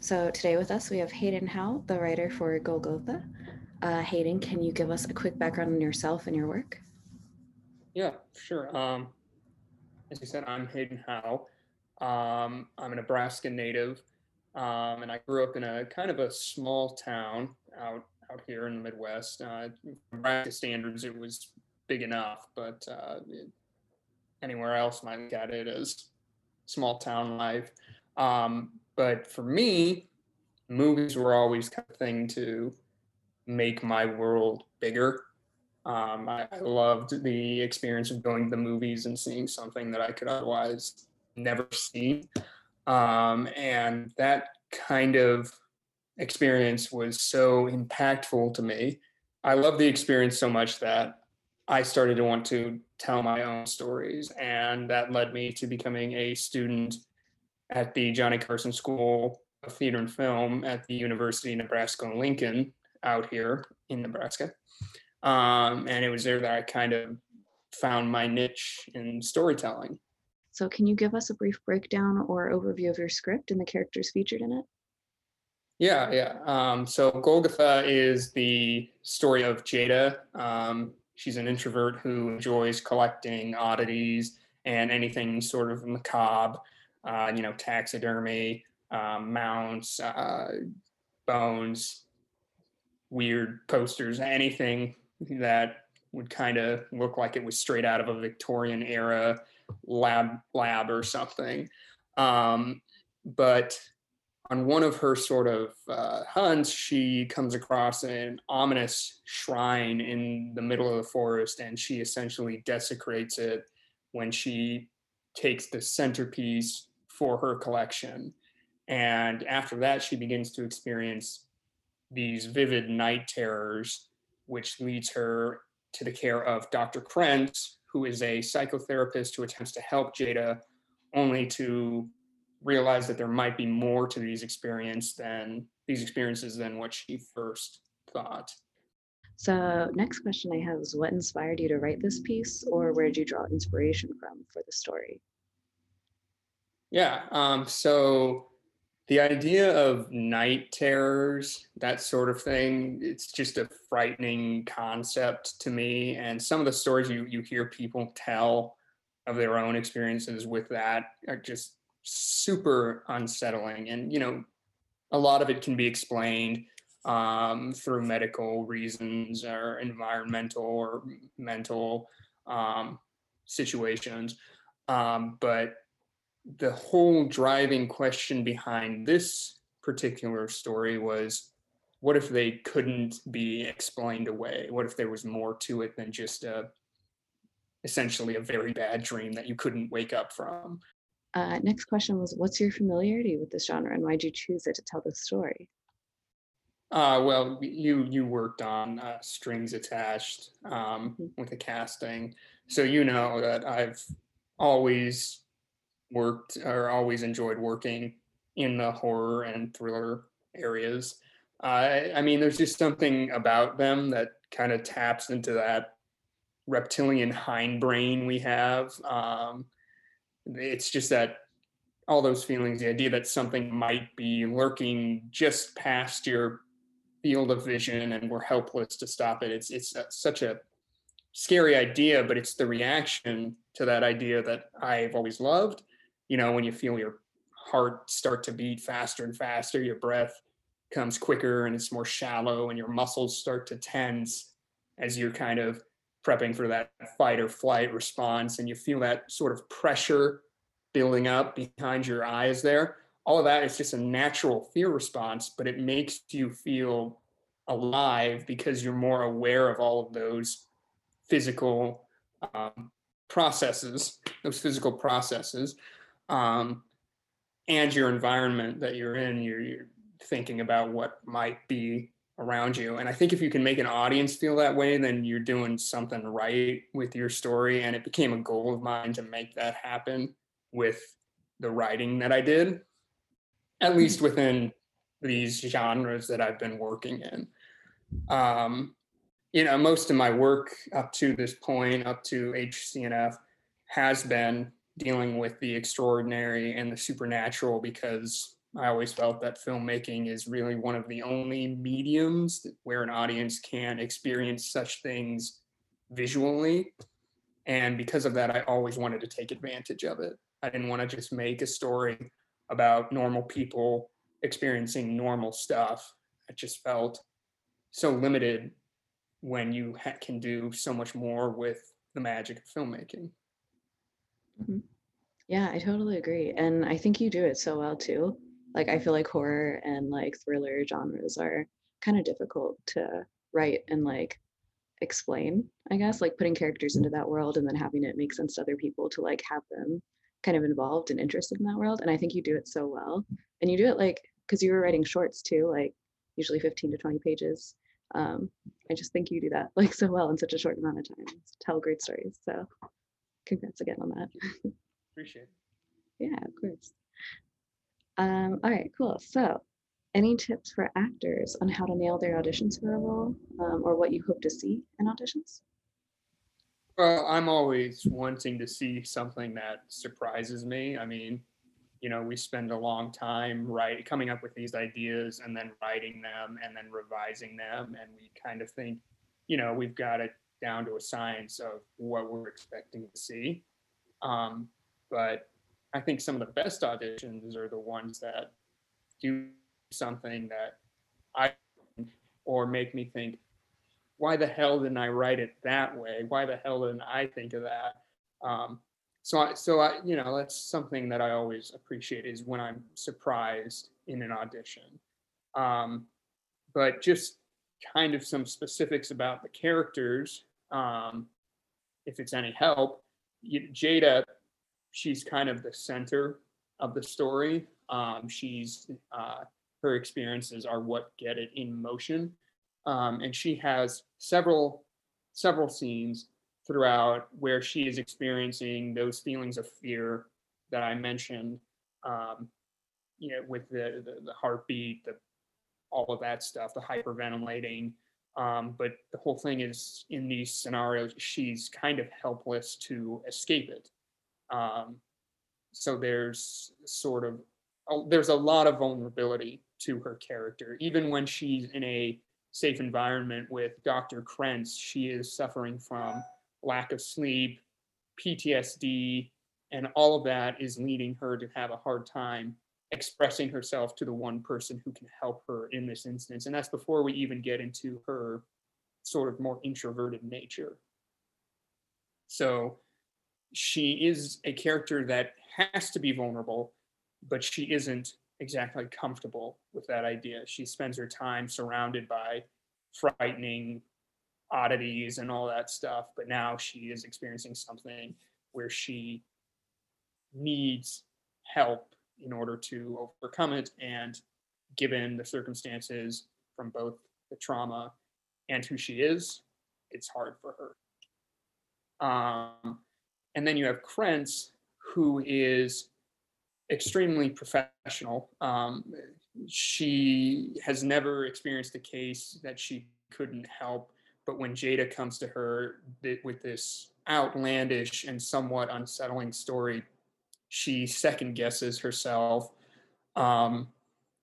So today with us, we have Hayden Howe, the writer for Golgotha. Uh, Hayden, can you give us a quick background on yourself and your work? Yeah, sure. Um, as you said, I'm Hayden Howe. Um, I'm a Nebraska native, um, and I grew up in a kind of a small town out out here in the Midwest. Uh, Nebraska standards, it was big enough, but uh, it, anywhere else might look at it as small town life. Um, but for me, movies were always kind of thing to make my world bigger. Um, I, I loved the experience of going to the movies and seeing something that I could otherwise never see. Um, and that kind of experience was so impactful to me. I love the experience so much that I started to want to tell my own stories. And that led me to becoming a student at the Johnny Carson School of Theater and Film at the University of Nebraska Lincoln out here in Nebraska. Um, and it was there that I kind of found my niche in storytelling. So, can you give us a brief breakdown or overview of your script and the characters featured in it? Yeah, yeah. Um, so Golgotha is the story of Jada. Um, she's an introvert who enjoys collecting oddities and anything sort of macabre, uh, you know, taxidermy, um, mounts, uh, bones, weird posters, anything that would kind of look like it was straight out of a Victorian era lab lab or something. Um, but on one of her sort of uh, hunts, she comes across an ominous shrine in the middle of the forest, and she essentially desecrates it when she takes the centerpiece for her collection. And after that, she begins to experience these vivid night terrors, which leads her to the care of Dr. Krentz, who is a psychotherapist who attempts to help Jada, only to realize that there might be more to these experiences than these experiences than what she first thought. So, next question I have is what inspired you to write this piece, or where did you draw inspiration from for the story? Yeah, um, so the idea of night terrors, that sort of thing, it's just a frightening concept to me. And some of the stories you, you hear people tell of their own experiences with that are just super unsettling. And, you know, a lot of it can be explained um, through medical reasons or environmental or mental um, situations. Um, but the whole driving question behind this particular story was what if they couldn't be explained away? What if there was more to it than just a essentially a very bad dream that you couldn't wake up from? Uh, next question was What's your familiarity with this genre and why did you choose it to tell this story? Uh, well, you you worked on uh, strings attached um, mm-hmm. with the casting, so you know that I've always worked or always enjoyed working in the horror and thriller areas. Uh, I mean, there's just something about them that kind of taps into that reptilian hindbrain we have. Um, it's just that all those feelings, the idea that something might be lurking just past your field of vision and we're helpless to stop it. It's it's such a scary idea, but it's the reaction to that idea that I've always loved you know, when you feel your heart start to beat faster and faster, your breath comes quicker and it's more shallow, and your muscles start to tense as you're kind of prepping for that fight or flight response, and you feel that sort of pressure building up behind your eyes there. All of that is just a natural fear response, but it makes you feel alive because you're more aware of all of those physical um, processes, those physical processes um, and your environment that you're in, you're, you're thinking about what might be around you. And I think if you can make an audience feel that way, then you're doing something right with your story. And it became a goal of mine to make that happen with the writing that I did, at hmm. least within these genres that I've been working in. Um, you know, most of my work up to this point, up to HCNF, has been dealing with the extraordinary and the supernatural because I always felt that filmmaking is really one of the only mediums where an audience can experience such things visually. And because of that, I always wanted to take advantage of it. I didn't want to just make a story about normal people experiencing normal stuff. I just felt so limited when you ha- can do so much more with the magic of filmmaking. Mhm. Yeah, I totally agree. And I think you do it so well too. Like, I feel like horror and like thriller genres are kind of difficult to write and like explain, I guess, like putting characters into that world and then having it make sense to other people to like have them kind of involved and interested in that world. And I think you do it so well. And you do it like, because you were writing shorts too, like usually 15 to 20 pages. Um, I just think you do that like so well in such a short amount of time. Tell great stories. So congrats again on that. Appreciate it. Yeah, of course. Um, all right, cool. So, any tips for actors on how to nail their auditions for a role um, or what you hope to see in auditions? Well, I'm always wanting to see something that surprises me. I mean, you know, we spend a long time right coming up with these ideas and then writing them and then revising them, and we kind of think, you know, we've got it down to a science of what we're expecting to see. Um, but I think some of the best auditions are the ones that do something that I or make me think, why the hell didn't I write it that way? Why the hell didn't I think of that? Um, so, I, so I, you know, that's something that I always appreciate is when I'm surprised in an audition. Um, but just kind of some specifics about the characters, um, if it's any help. You, Jada, she's kind of the center of the story. Um, she's uh, her experiences are what get it in motion, um, and she has several several scenes throughout where she is experiencing those feelings of fear that I mentioned. Um, you know, with the, the the heartbeat, the all of that stuff, the hyperventilating. Um, but the whole thing is in these scenarios, she's kind of helpless to escape it. Um, so there's sort of there's a lot of vulnerability to her character, even when she's in a safe environment with Dr. Krentz. She is suffering from lack of sleep, PTSD, and all of that is leading her to have a hard time expressing herself to the one person who can help her in this instance. And that's before we even get into her sort of more introverted nature. So she is a character that has to be vulnerable, but she isn't exactly comfortable with that idea. She spends her time surrounded by frightening oddities and all that stuff, but now she is experiencing something where she needs help in order to overcome it. And given the circumstances from both the trauma and who she is, it's hard for her. Um, and then you have Krentz, who is extremely professional. Um, she has never experienced a case that she couldn't help. But when Jada comes to her th- with this outlandish and somewhat unsettling story, she second guesses herself. Um,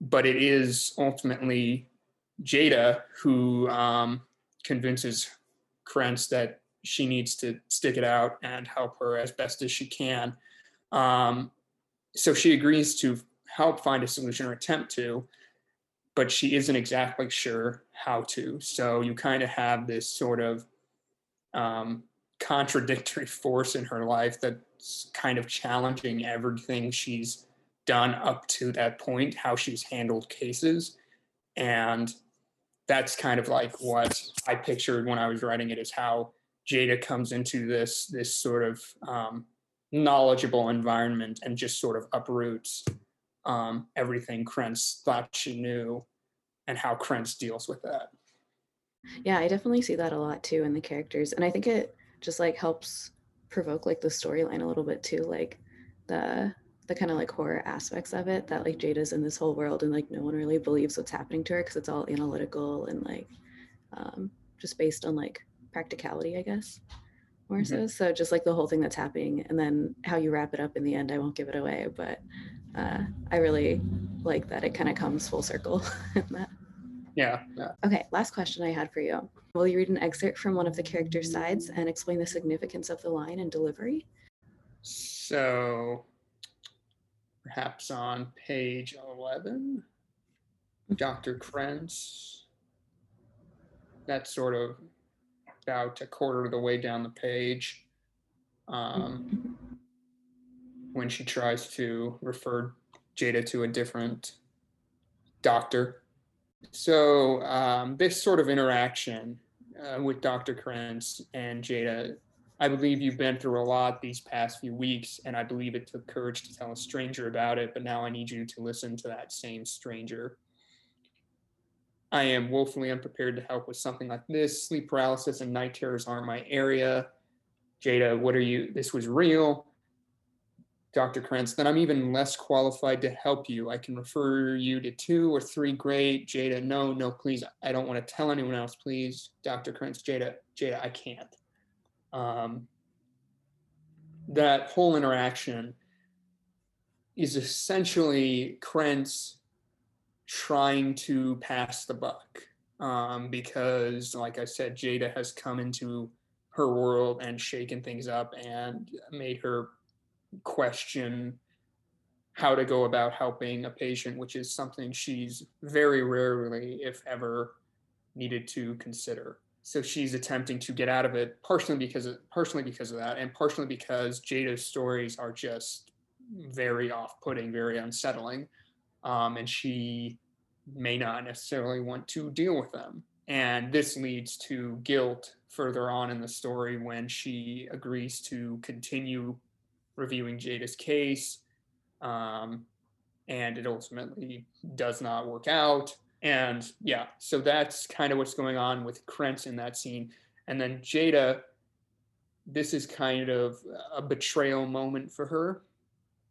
but it is ultimately Jada who um, convinces Krentz that she needs to stick it out and help her as best as she can. Um, so she agrees to help find a solution or attempt to, but she isn't exactly sure how to. So you kind of have this sort of um, contradictory force in her life that's kind of challenging everything she's done up to that point, how she's handled cases. And that's kind of like what I pictured when I was writing it is how Jada comes into this this sort of um, knowledgeable environment and just sort of uproots um, everything Krentz thought she knew and how Krentz deals with that. Yeah, I definitely see that a lot too in the characters, and I think it just like helps provoke like the storyline a little bit too, like the the kind of like horror aspects of it that like Jada's in this whole world and like no one really believes what's happening to her because it's all analytical and like um, just based on like practicality, I guess, more mm-hmm. so. So just like the whole thing that's happening, and then how you wrap it up in the end. I won't give it away, but uh, I really like that it kind of comes full circle in that. Yeah, yeah. Okay, last question I had for you. Will you read an excerpt from one of the character's sides and explain the significance of the line and delivery? So perhaps on page 11, Dr. Krentz, that's sort of about a quarter of the way down the page. Um, when she tries to refer Jada to a different doctor. So um, this sort of interaction uh, with Dr. Krentz and Jada, I believe you've been through a lot these past few weeks, and I believe it took courage to tell a stranger about it, but now I need you to listen to that same stranger. I am woefully unprepared to help with something like this. Sleep paralysis and night terrors aren't my area. Jada, what are you? This was real. Dr. Krentz, then I'm even less qualified to help you. I can refer you to two or three great. Jada, no, no, please. I don't want to tell anyone else, please. Dr. Krentz, Jada, Jada, I can't. Um, that whole interaction is essentially Krentz trying to pass the buck um, because, like I said, Jada has come into her world and shaken things up and made her question how to go about helping a patient, which is something she's very rarely, if ever, needed to consider. So she's attempting to get out of it, partially because of partially because of that, and partially because Jada's stories are just very off-putting, very unsettling, um, and she may not necessarily want to deal with them. And this leads to guilt further on in the story when she agrees to continue reviewing Jada's case. Um, and it ultimately does not work out. And yeah, so that's kind of what's going on with Krentz in that scene. And then Jada, this is kind of a betrayal moment for her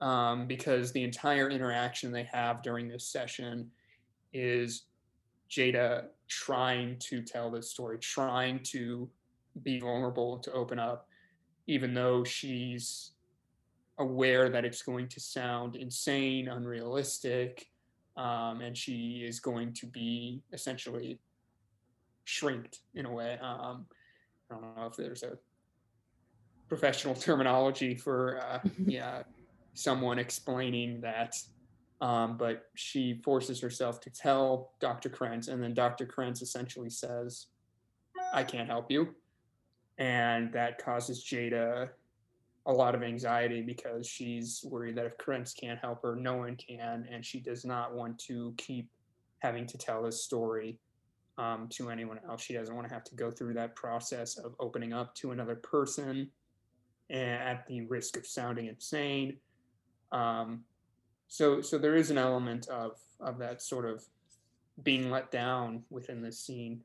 um, because the entire interaction they have during this session is Jada trying to tell this story, trying to be vulnerable, to open up, even though she's aware that it's going to sound insane, unrealistic, um, and she is going to be essentially shrinked in a way. Um, I don't know if there's a professional terminology for uh, yeah someone explaining that, um, but she forces herself to tell Dr. Krentz, and then Dr. Krentz essentially says, "I can't help you," and that causes Jada a lot of anxiety because she's worried that if Krentz can't help her, no one can, and she does not want to keep having to tell this story um, to anyone else. She doesn't want to have to go through that process of opening up to another person at the risk of sounding insane. Um, so, so there is an element of of that sort of being let down within this scene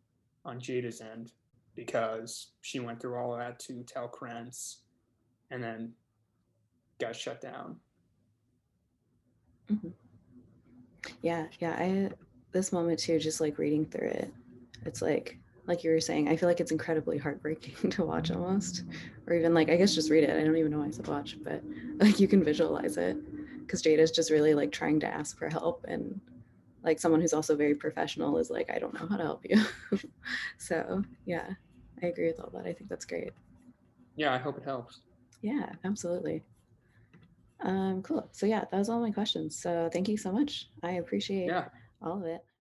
on Jada's end because she went through all of that to tell Krentz and then got shut down. Mm-hmm. Yeah, yeah. I this moment too, just like reading through it, it's like like you were saying, I feel like it's incredibly heartbreaking to watch almost, or even like I guess just read it. I don't even know why I said watch, but like you can visualize it because Jada's just really like trying to ask for help and like someone who's also very professional is like I don't know how to help you. so yeah, I agree with all that. I think that's great. Yeah, I hope it helps. Yeah, absolutely. Um, cool. So yeah, that was all my questions. So thank you so much. I appreciate Yeah. all of it.